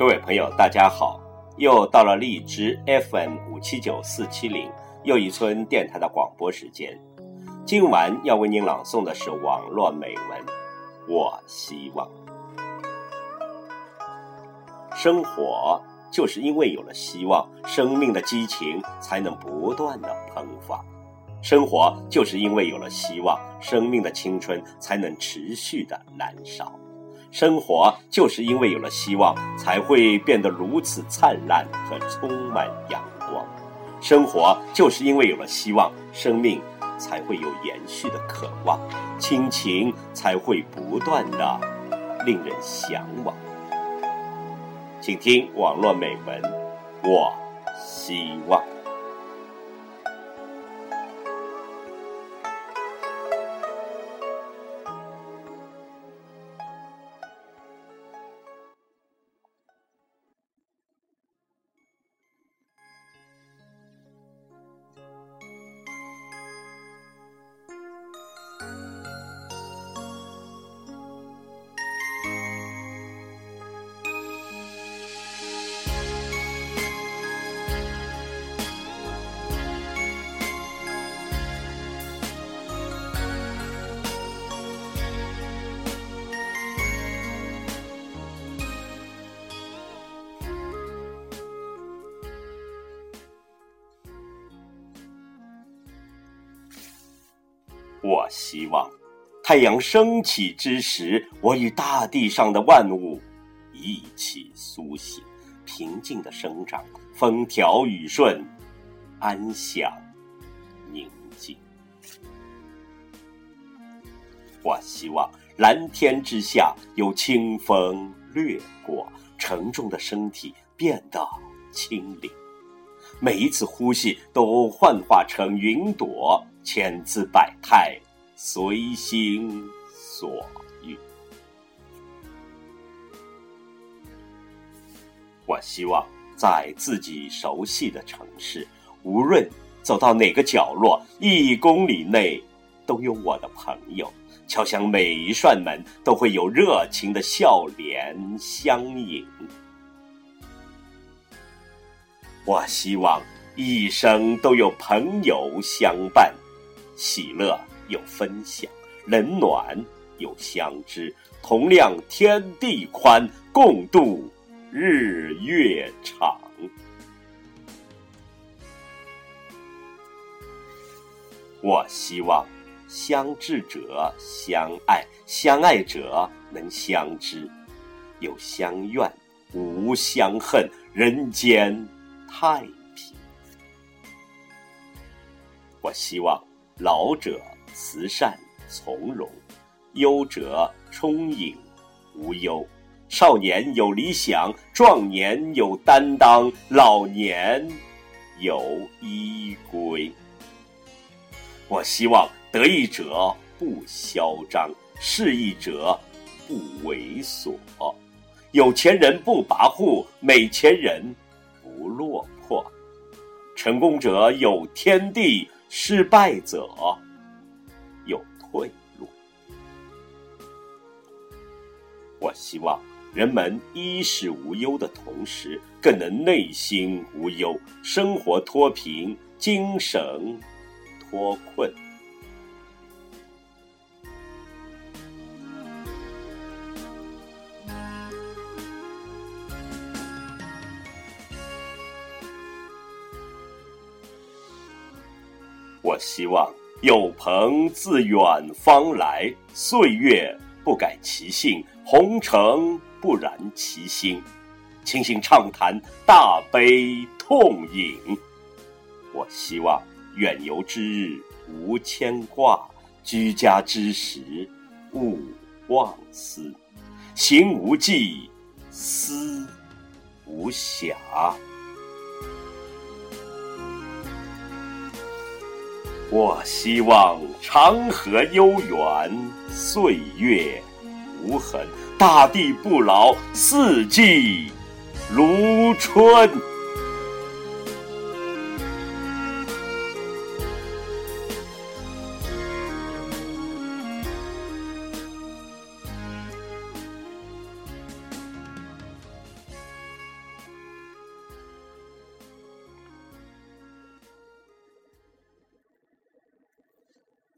各位朋友，大家好！又到了荔枝 FM 五七九四七零又一村电台的广播时间。今晚要为您朗诵的是网络美文。我希望，生活就是因为有了希望，生命的激情才能不断的喷发；生活就是因为有了希望，生命的青春才能持续的燃烧。生活就是因为有了希望，才会变得如此灿烂和充满阳光。生活就是因为有了希望，生命才会有延续的渴望，亲情才会不断的令人向往。请听网络美文，我希望。我希望，太阳升起之时，我与大地上的万物一起苏醒，平静的生长，风调雨顺，安详宁静。我希望蓝天之下有清风掠过，沉重的身体变得轻灵，每一次呼吸都幻化成云朵。千姿百态，随心所欲。我希望在自己熟悉的城市，无论走到哪个角落，一公里内都有我的朋友。敲响每一扇门，都会有热情的笑脸相迎。我希望一生都有朋友相伴。喜乐有分享，冷暖有相知，同量天地宽，共度日月长。我希望相知者相爱，相爱者能相知，有相怨无相恨，人间太平。我希望。老者慈善从容，优者充盈无忧，少年有理想，壮年有担当，老年有依归。我希望得意者不嚣张，失意者不猥琐，有钱人不跋扈，没钱人不落魄，成功者有天地。失败者有退路。我希望人们衣食无忧的同时，更能内心无忧，生活脱贫，精神脱困。我希望有朋自远方来，岁月不改其性，红尘不染其心。倾心畅谈，大悲痛饮。我希望远游之日无牵挂，居家之时勿忘思，行无忌，思无暇。我希望长河悠远，岁月无痕，大地不老，四季如春。